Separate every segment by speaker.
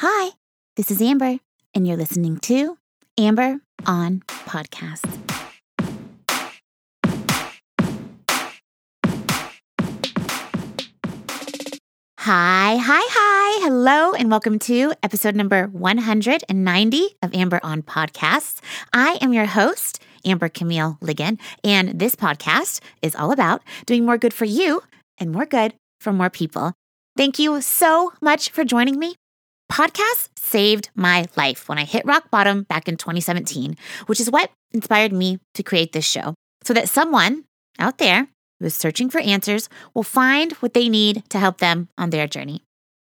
Speaker 1: Hi, this is Amber, and you're listening to Amber on Podcast. Hi, hi, hi. Hello, and welcome to episode number 190 of Amber on Podcasts. I am your host, Amber Camille Ligon, and this podcast is all about doing more good for you and more good for more people. Thank you so much for joining me. Podcasts saved my life when I hit rock bottom back in 2017, which is what inspired me to create this show so that someone out there who is searching for answers will find what they need to help them on their journey.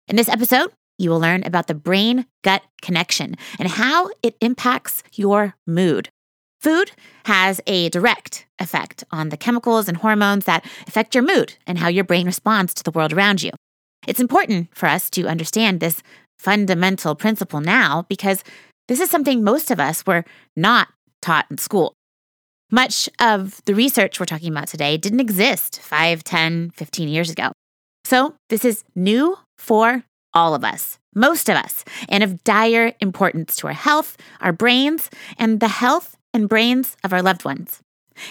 Speaker 1: In this episode, you will learn about the brain gut connection and how it impacts your mood. Food has a direct effect on the chemicals and hormones that affect your mood and how your brain responds to the world around you. It's important for us to understand this fundamental principle now because this is something most of us were not taught in school. Much of the research we're talking about today didn't exist 5, 10, 15 years ago. So this is new for all of us, most of us, and of dire importance to our health, our brains, and the health and brains of our loved ones.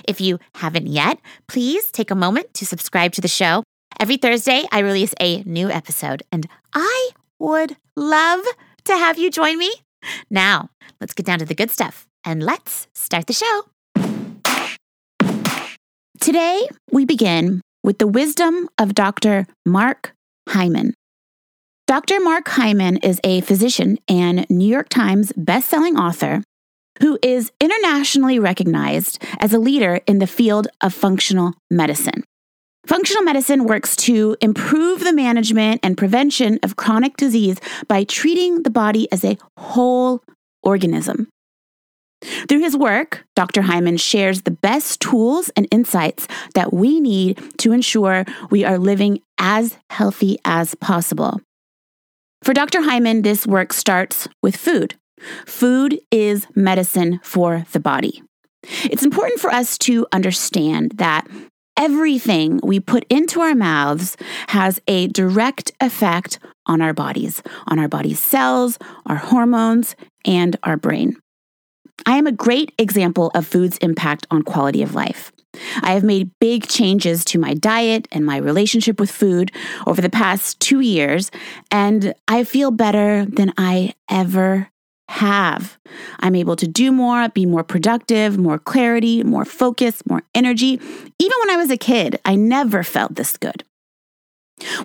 Speaker 1: If you haven't yet, please take a moment to subscribe to the show. Every Thursday, I release a new episode, and I would love to have you join me. Now, let's get down to the good stuff and let's start the show. Today, we begin with the wisdom of Dr. Mark Hyman. Dr. Mark Hyman is a physician and New York Times bestselling author who is internationally recognized as a leader in the field of functional medicine. Functional medicine works to improve the management and prevention of chronic disease by treating the body as a whole organism. Through his work, Dr. Hyman shares the best tools and insights that we need to ensure we are living as healthy as possible. For Dr. Hyman, this work starts with food. Food is medicine for the body. It's important for us to understand that everything we put into our mouths has a direct effect on our bodies, on our body's cells, our hormones, and our brain. I am a great example of food's impact on quality of life. I have made big changes to my diet and my relationship with food over the past two years, and I feel better than I ever have. I'm able to do more, be more productive, more clarity, more focus, more energy. Even when I was a kid, I never felt this good.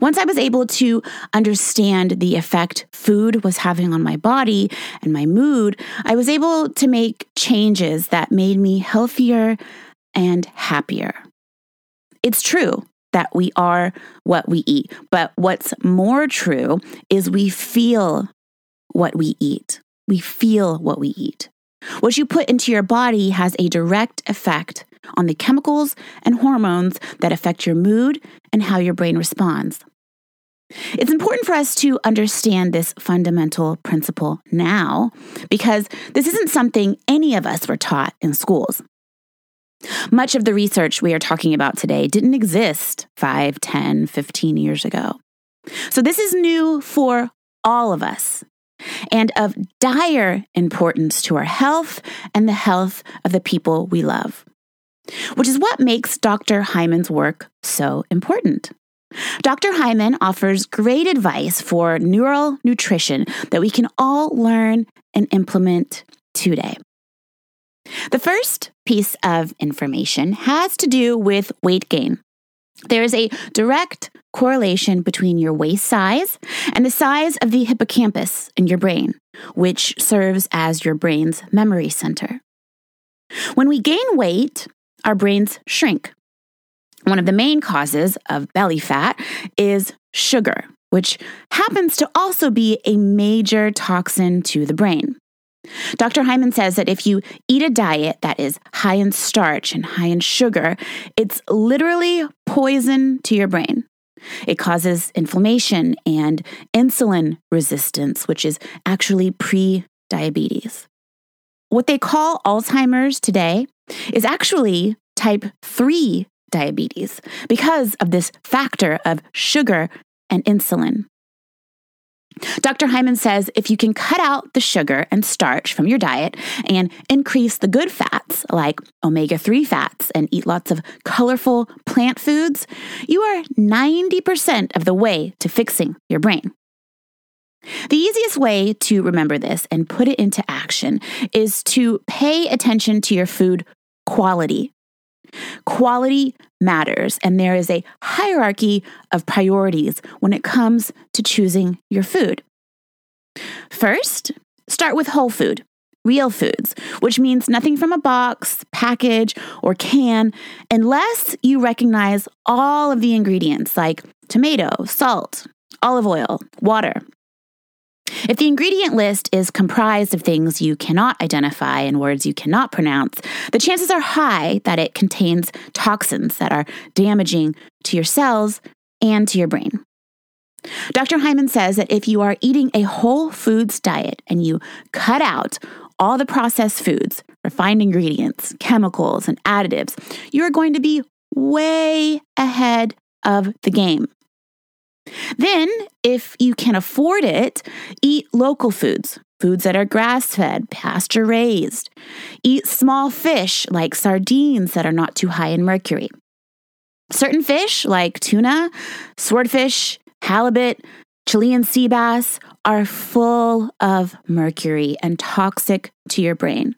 Speaker 1: Once I was able to understand the effect food was having on my body and my mood, I was able to make changes that made me healthier and happier. It's true that we are what we eat, but what's more true is we feel what we eat. We feel what we eat. What you put into your body has a direct effect on the chemicals and hormones that affect your mood and how your brain responds. It's important for us to understand this fundamental principle now because this isn't something any of us were taught in schools. Much of the research we are talking about today didn't exist 5, 10, 15 years ago. So this is new for all of us and of dire importance to our health and the health of the people we love, which is what makes Dr. Hyman's work so important. Dr. Hyman offers great advice for neural nutrition that we can all learn and implement today. The first piece of information has to do with weight gain. There is a direct correlation between your waist size and the size of the hippocampus in your brain, which serves as your brain's memory center. When we gain weight, our brains shrink. One of the main causes of belly fat is sugar, which happens to also be a major toxin to the brain. Dr. Hyman says that if you eat a diet that is high in starch and high in sugar, it's literally poison to your brain. It causes inflammation and insulin resistance, which is actually pre diabetes. What they call Alzheimer's today is actually type 3 diabetes because of this factor of sugar and insulin. Dr. Hyman says if you can cut out the sugar and starch from your diet and increase the good fats like omega 3 fats and eat lots of colorful plant foods, you are 90% of the way to fixing your brain. The easiest way to remember this and put it into action is to pay attention to your food quality. Quality matters, and there is a hierarchy of priorities when it comes to choosing your food. First, start with whole food, real foods, which means nothing from a box, package, or can, unless you recognize all of the ingredients like tomato, salt, olive oil, water, if the ingredient list is comprised of things you cannot identify and words you cannot pronounce, the chances are high that it contains toxins that are damaging to your cells and to your brain. Dr. Hyman says that if you are eating a whole foods diet and you cut out all the processed foods, refined ingredients, chemicals, and additives, you are going to be way ahead of the game. Then, if you can afford it, eat local foods, foods that are grass fed, pasture raised. Eat small fish like sardines that are not too high in mercury. Certain fish like tuna, swordfish, halibut, Chilean sea bass are full of mercury and toxic to your brain.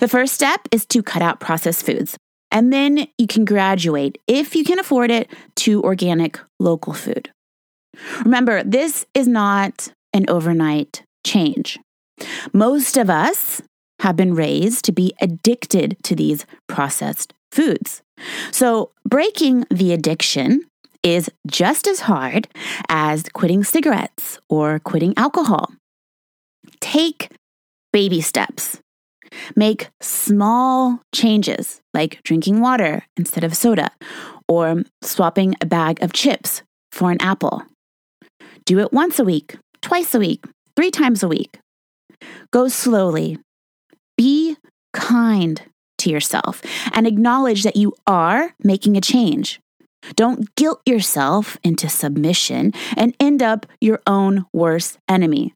Speaker 1: The first step is to cut out processed foods. And then you can graduate, if you can afford it, to organic local food. Remember, this is not an overnight change. Most of us have been raised to be addicted to these processed foods. So, breaking the addiction is just as hard as quitting cigarettes or quitting alcohol. Take baby steps. Make small changes like drinking water instead of soda or swapping a bag of chips for an apple. Do it once a week, twice a week, three times a week. Go slowly. Be kind to yourself and acknowledge that you are making a change. Don't guilt yourself into submission and end up your own worst enemy.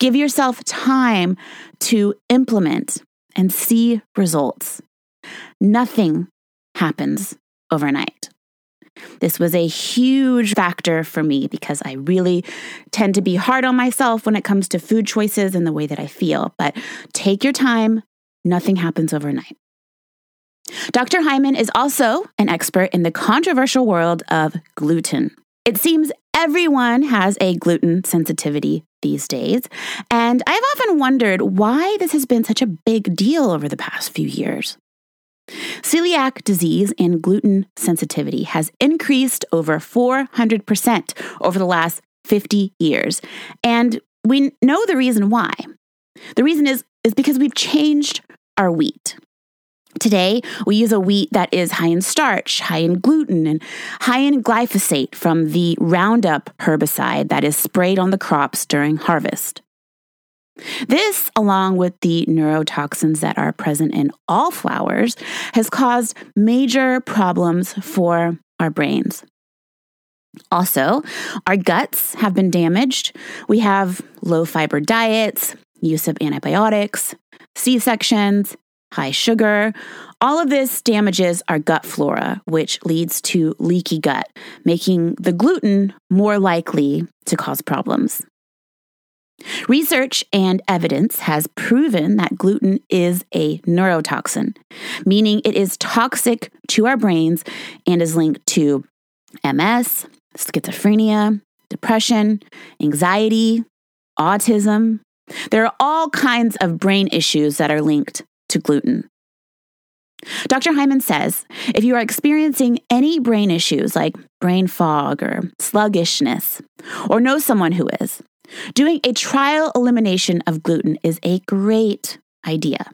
Speaker 1: Give yourself time to implement and see results. Nothing happens overnight. This was a huge factor for me because I really tend to be hard on myself when it comes to food choices and the way that I feel. But take your time, nothing happens overnight. Dr. Hyman is also an expert in the controversial world of gluten. It seems everyone has a gluten sensitivity these days, and I've often wondered why this has been such a big deal over the past few years. Celiac disease and gluten sensitivity has increased over 400% over the last 50 years, and we know the reason why. The reason is, is because we've changed our wheat. Today, we use a wheat that is high in starch, high in gluten, and high in glyphosate from the Roundup herbicide that is sprayed on the crops during harvest. This, along with the neurotoxins that are present in all flours, has caused major problems for our brains. Also, our guts have been damaged. We have low fiber diets, use of antibiotics, C sections, high sugar. All of this damages our gut flora, which leads to leaky gut, making the gluten more likely to cause problems. Research and evidence has proven that gluten is a neurotoxin, meaning it is toxic to our brains and is linked to MS, schizophrenia, depression, anxiety, autism. There are all kinds of brain issues that are linked to gluten. Dr. Hyman says if you are experiencing any brain issues like brain fog or sluggishness, or know someone who is, doing a trial elimination of gluten is a great idea.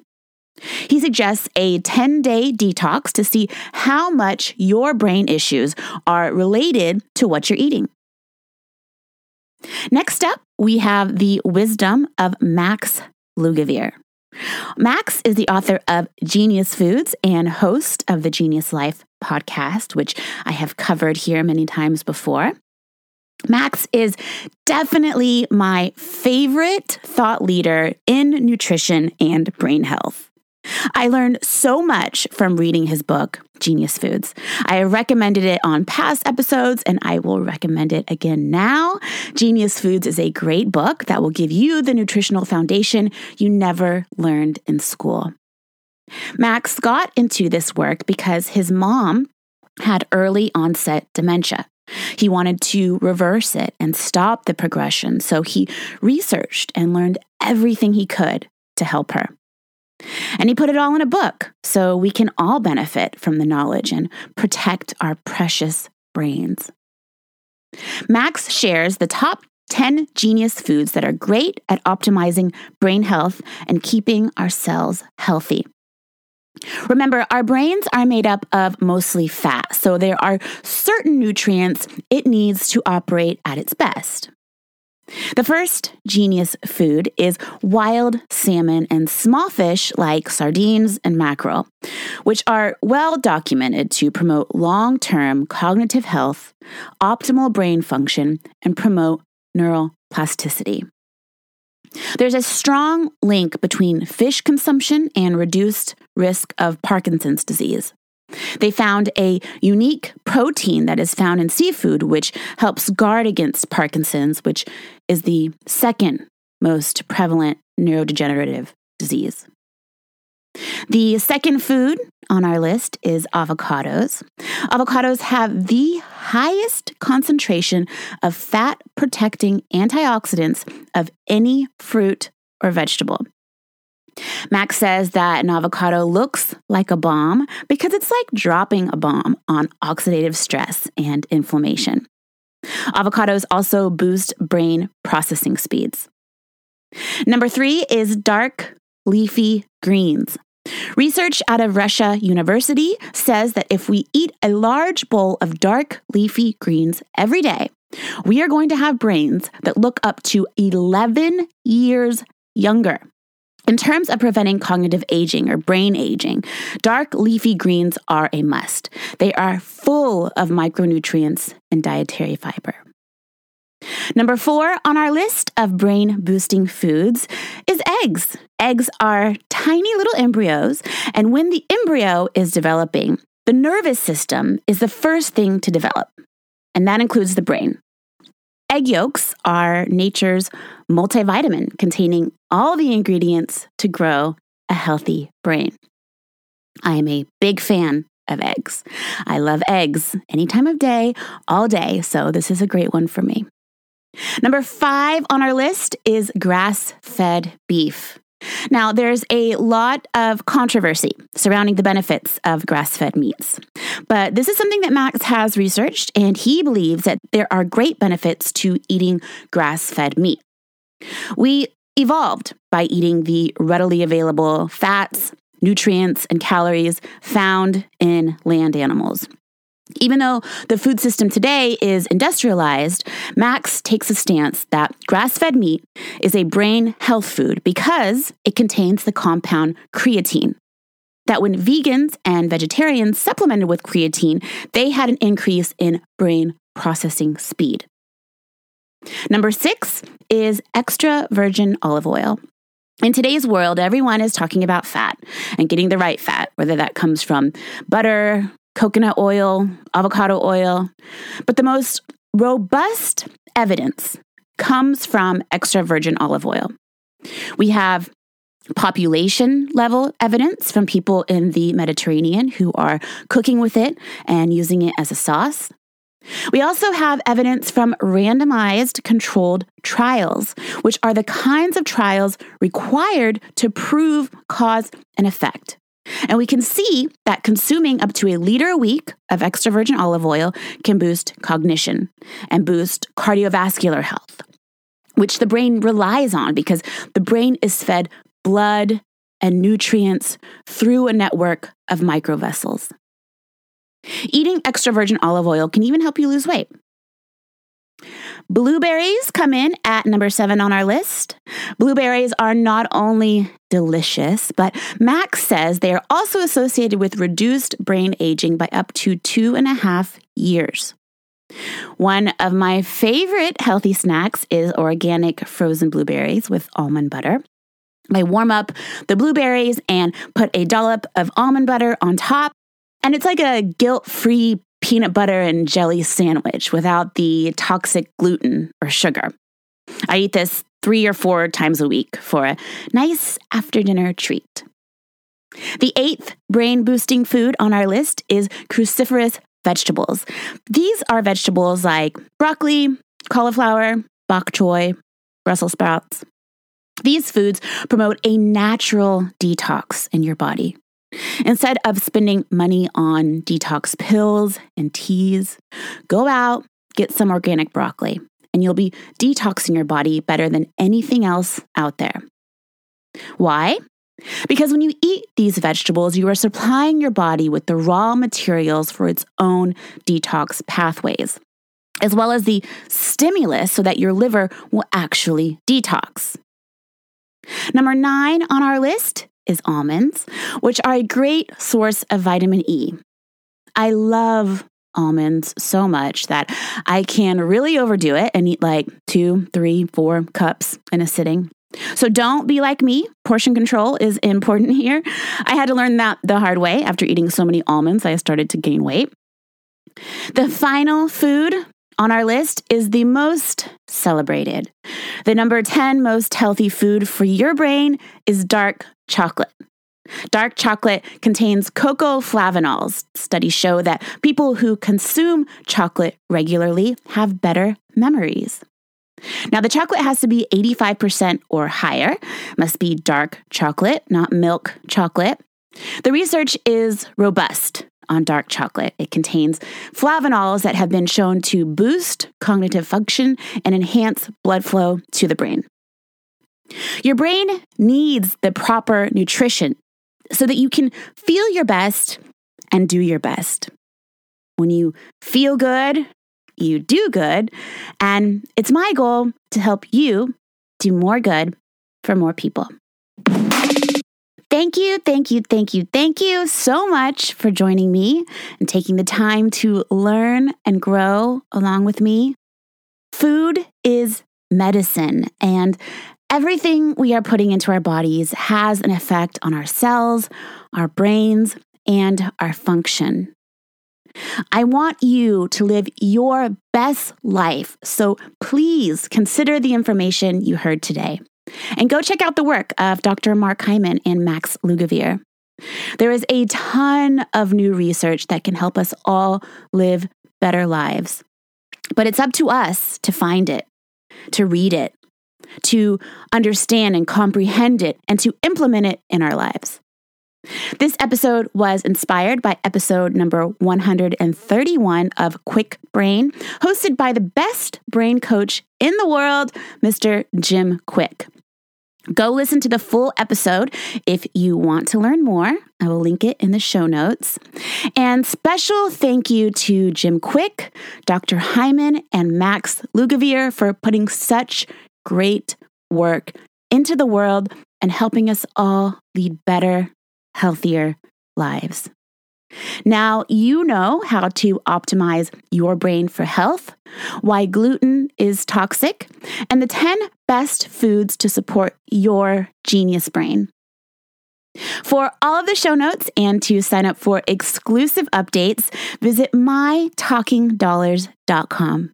Speaker 1: He suggests a 10 day detox to see how much your brain issues are related to what you're eating. Next up, we have the wisdom of Max Lugavere. Max is the author of Genius Foods and host of the Genius Life podcast, which I have covered here many times before. Max is definitely my favorite thought leader in nutrition and brain health. I learned so much from reading his book, Genius Foods. I recommended it on past episodes and I will recommend it again now. Genius Foods is a great book that will give you the nutritional foundation you never learned in school. Max got into this work because his mom had early onset dementia. He wanted to reverse it and stop the progression, so he researched and learned everything he could to help her. And he put it all in a book so we can all benefit from the knowledge and protect our precious brains. Max shares the top 10 genius foods that are great at optimizing brain health and keeping our cells healthy. Remember, our brains are made up of mostly fat, so there are certain nutrients it needs to operate at its best. The first genius food is wild salmon and small fish like sardines and mackerel, which are well documented to promote long term cognitive health, optimal brain function, and promote neural plasticity. There's a strong link between fish consumption and reduced risk of Parkinson's disease. They found a unique protein that is found in seafood, which helps guard against Parkinson's, which is the second most prevalent neurodegenerative disease. The second food on our list is avocados. Avocados have the highest concentration of fat protecting antioxidants of any fruit or vegetable. Max says that an avocado looks like a bomb because it's like dropping a bomb on oxidative stress and inflammation. Avocados also boost brain processing speeds. Number three is dark leafy greens. Research out of Rush University says that if we eat a large bowl of dark leafy greens every day, we are going to have brains that look up to 11 years younger. In terms of preventing cognitive aging or brain aging, dark leafy greens are a must. They are full of micronutrients and dietary fiber. Number four on our list of brain boosting foods is eggs. Eggs are tiny little embryos, and when the embryo is developing, the nervous system is the first thing to develop, and that includes the brain. Egg yolks are nature's multivitamin containing all the ingredients to grow a healthy brain. I am a big fan of eggs. I love eggs any time of day, all day, so this is a great one for me. Number five on our list is grass fed beef. Now, there's a lot of controversy surrounding the benefits of grass fed meats. But this is something that Max has researched, and he believes that there are great benefits to eating grass fed meat. We evolved by eating the readily available fats, nutrients, and calories found in land animals. Even though the food system today is industrialized, Max takes a stance that grass fed meat is a brain health food because it contains the compound creatine. That when vegans and vegetarians supplemented with creatine, they had an increase in brain processing speed. Number six is extra virgin olive oil. In today's world, everyone is talking about fat and getting the right fat, whether that comes from butter, coconut oil, avocado oil. But the most robust evidence comes from extra virgin olive oil. We have population level evidence from people in the Mediterranean who are cooking with it and using it as a sauce. We also have evidence from randomized controlled trials, which are the kinds of trials required to prove cause and effect. And we can see that consuming up to a liter a week of extra virgin olive oil can boost cognition and boost cardiovascular health, which the brain relies on because the brain is fed blood and nutrients through a network of microvessels. Eating extra virgin olive oil can even help you lose weight. Blueberries come in at number seven on our list. Blueberries are not only delicious, but Max says they are also associated with reduced brain aging by up to two and a half years. One of my favorite healthy snacks is organic frozen blueberries with almond butter. I warm up the blueberries and put a dollop of almond butter on top, and it's like a guilt free peanut butter and jelly sandwich without the toxic gluten or sugar. I eat this three or four times a week for a nice after dinner treat. The eighth brain boosting food on our list is cruciferous vegetables. These are vegetables like broccoli, cauliflower, bok choy, Brussels sprouts. These foods promote a natural detox in your body. Instead of spending money on detox pills and teas, go out, get some organic broccoli, and you'll be detoxing your body better than anything else out there. Why? Because when you eat these vegetables, you are supplying your body with the raw materials for its own detox pathways, as well as the stimulus so that your liver will actually detox. Number nine on our list is almonds, which are a great source of vitamin E. I love almonds so much that I can really overdo it and eat like two, three, four cups in a sitting. So don't be like me. Portion control is important here. I had to learn that the hard way. After eating so many almonds, I started to gain weight. The final food on our list is the most celebrated. The number 10 most healthy food for your brain is dark chocolate. Dark chocolate contains cocoa flavanols. Studies show that people who consume chocolate regularly have better memories. Now, the chocolate has to be 85% or higher, must be dark chocolate, not milk chocolate. The research is robust on dark chocolate. It contains flavanols that have been shown to boost cognitive function and enhance blood flow to the brain. Your brain needs the proper nutrition so that you can feel your best and do your best. When you feel good, you do good. And it's my goal to help you do more good for more people. Thank you, thank you, thank you, thank you so much for joining me and taking the time to learn and grow along with me. Food is medicine, and everything we are putting into our bodies has an effect on our cells, our brains, and our function. I want you to live your best life. So please consider the information you heard today. And go check out the work of Dr. Mark Hyman and Max Lugavere. There is a ton of new research that can help us all live better lives. But it's up to us to find it, to read it, to understand and comprehend it, and to implement it in our lives. This episode was inspired by episode number 131 of Kwik Brain, hosted by the best brain coach in the world, Mr. Jim Kwik. Go listen to the full episode if you want to learn more. I will link it in the show notes. And special thank you to Jim Kwik, Dr. Hyman, and Max Lugavere for putting such great work into the world and helping us all lead better healthier lives. Now you know how to optimize your brain for health, why gluten is toxic, and the 10 best foods to support your genius brain. For all of the show notes and to sign up for exclusive updates, visit mytalkingdollars.com.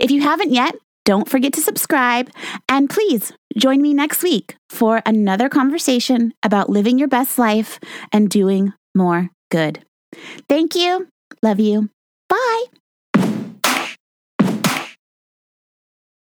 Speaker 1: If you haven't yet, don't forget to subscribe and please join me next week for another conversation about living your best life and doing more good. Thank you. Love you. Bye.